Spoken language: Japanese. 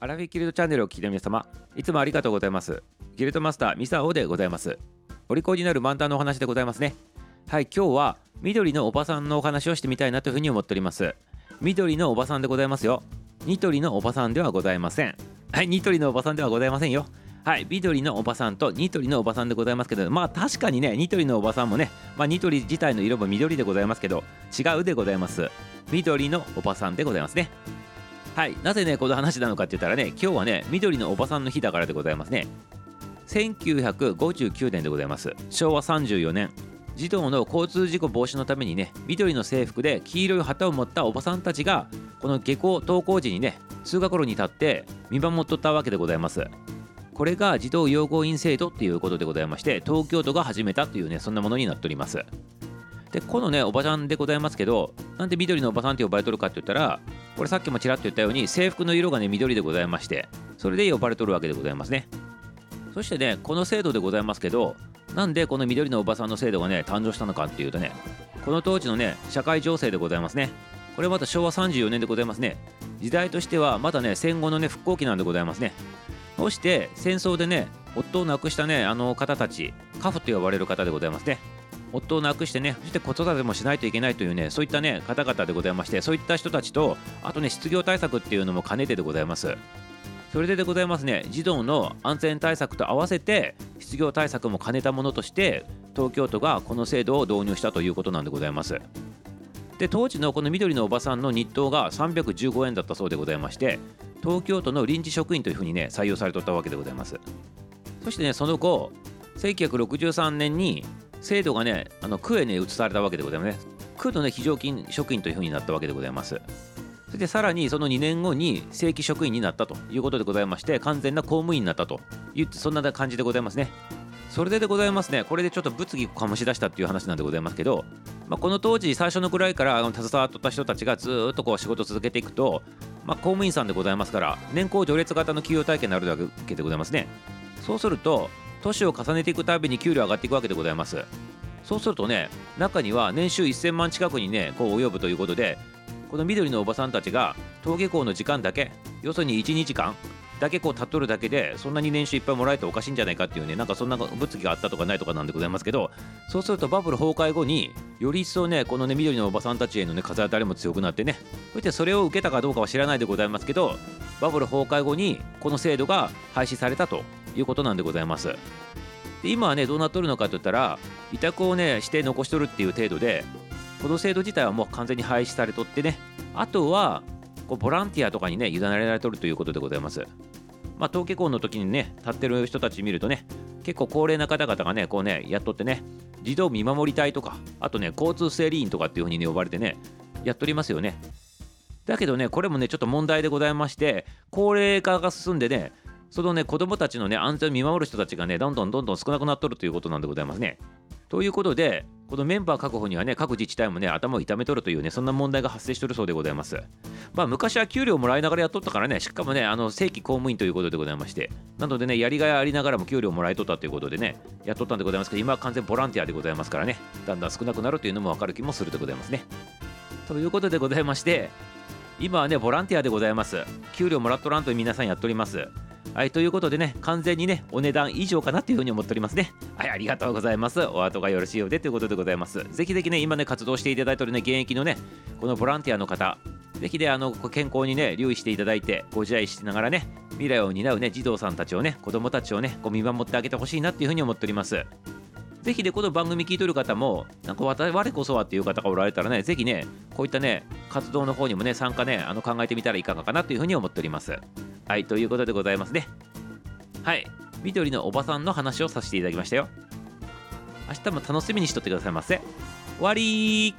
アラフィギルドチャンネルを聞いた皆様、いつもありがとうございます。ギルドマスターミサオでございます。お利口になる漫談のお話でございますね。はい、今日は緑のおばさんのお話をしてみたいなというふうに思っております。緑のおばさんでございますよ。ニトリのおばさんではございません。はい、ニトリのおばさんではございませんよ。はい、緑のおばさんとニトリのおばさんでございますけど、まあ確かにね、ニトリのおばさんもね、まあニトリ自体の色も緑でございますけど、違うでございます。緑のおばさんでございますね。はい、なぜね、この話なのかって言ったらね、今日はね、緑のおばさんの日だからでございますね。1959年でございます。昭和34年。児童の交通事故防止のためにね、緑の制服で黄色い旗を持ったおばさんたちが、この下校登校時にね、通学路に立って見守っとったわけでございます。これが児童養護員制度っていうことでございまして、東京都が始めたというね、そんなものになっております。で、このね、おばちゃんでございますけど、なんで緑のおばさんって呼ばれとるかって言ったら、これさっきもちらっと言ったように、制服の色がね、緑でございまして、それで呼ばれとるわけでございますね。そしてね、この制度でございますけど、なんでこの緑のおばさんの制度がね、誕生したのかっていうとね、この当時のね、社会情勢でございますね。これまた昭和34年でございますね。時代としてはまだね、戦後のね、復興期なんでございますね。そして戦争でね、夫を亡くしたね、あの方たち、カフと呼ばれる方でございますね。夫を亡くしてね、そして子育てもしないといけないというね、そういったね、方々でございまして、そういった人たちと、あとね、失業対策っていうのも兼ねてでございます。それででございますね、児童の安全対策と合わせて、失業対策も兼ねたものとして、東京都がこの制度を導入したということなんでございます。で、当時のこの緑のおばさんの日当が315円だったそうでございまして、東京都の臨時職員というふうにね、採用されとったわけでございます。そしてね、その後、1963年に制度がね、あの区へね、移されたわけでございますね。区のね、非常勤職員というふうになったわけでございます。そしてさらにその2年後に正規職員になったということでございまして、完全な公務員になったという、そんな感じでございますね。それででございますね、これでちょっと物議を醸し出したっていう話なんでございますけど、まあ、この当時、最初のくらいから携わっった人たちがずっとこう仕事を続けていくと、まあ、功務員さんでございますから、年功序列型の給与体系になるわけでございますね。そうすると、年を重ねていくたびに給料上がっていくわけでございます。そうするとね、中には年収1000万近くにね、こう及ぶということで、この緑のおばさんたちが登下校の時間だけ、要するに1、2時間だけこう立っとるだけで、そんなに年収いっぱいもらえておかしいんじゃないかっていうね、なんかそんな物議があったとかないとかなんでございますけど、そうするとバブル崩壊後に、より一層ね、このね、緑のおばさんたちへのね、風当たりも強くなってね、そしてそれを受けたかどうかは知らないでございますけど、バブル崩壊後にこの制度が廃止されたということなんでございます。で今はね、どうなっとるのかといったら、委託をね、して残しとるっていう程度で、この制度自体はもう完全に廃止されとってね、あとは、こうボランティアとかにね、委ねられとるということでございます。まあ、登下校の時にね、立ってる人たち見るとね、結構高齢な方々がね、こうね、やっとってね、児童見守り隊とか、あとね、交通整理員とかっていう風にね、呼ばれてね、やっとりますよね。だけどね、これもね、ちょっと問題でございまして、高齢化が進んでね、そのね、子供たちのね、安全を見守る人たちがね、どんどんどんどん少なくなっとるということなんでございますね。ということで、このメンバー確保にはね、各自治体もね、頭を痛めとるというね、そんな問題が発生してるそうでございます。まあ、昔は給料もらいながらやっとったからね、しかもね、あの正規公務員ということでございまして、なのでね、やりがいありながらも給料もらえとったということでね、やっとったんでございますけど、今は完全ボランティアでございますからね、だんだん少なくなるというのも分かる気もするでございますね。ということでございまして、今はね、ボランティアでございます。給料もらっとらんと皆さんやっております。はい、ということでね、完全にね、お値段以上かなっていうふうに思っておりますね。はい、ありがとうございます。お後がよろしいようでということでございます。ぜひぜひね、今ね、活動していただいてるね、現役のね、このボランティアの方、ぜひで、あの、健康にね、留意していただいて、ご自愛しながらね、未来を担うね、児童さんたちをね、子供たちをね、こう見守ってあげてほしいなっていうふうに思っております。ぜひで、この番組聞いとる方も、なんか我こそはっていう方がおられたらね、ぜひね、こういったね、活動の方にもね、参加ね、あの考えてみたらいかがかなというふうに思っております。はい、ということでございますね。はい、緑のおばさんの話をさせていただきましたよ。明日も楽しみにしとってくださいませ。終わり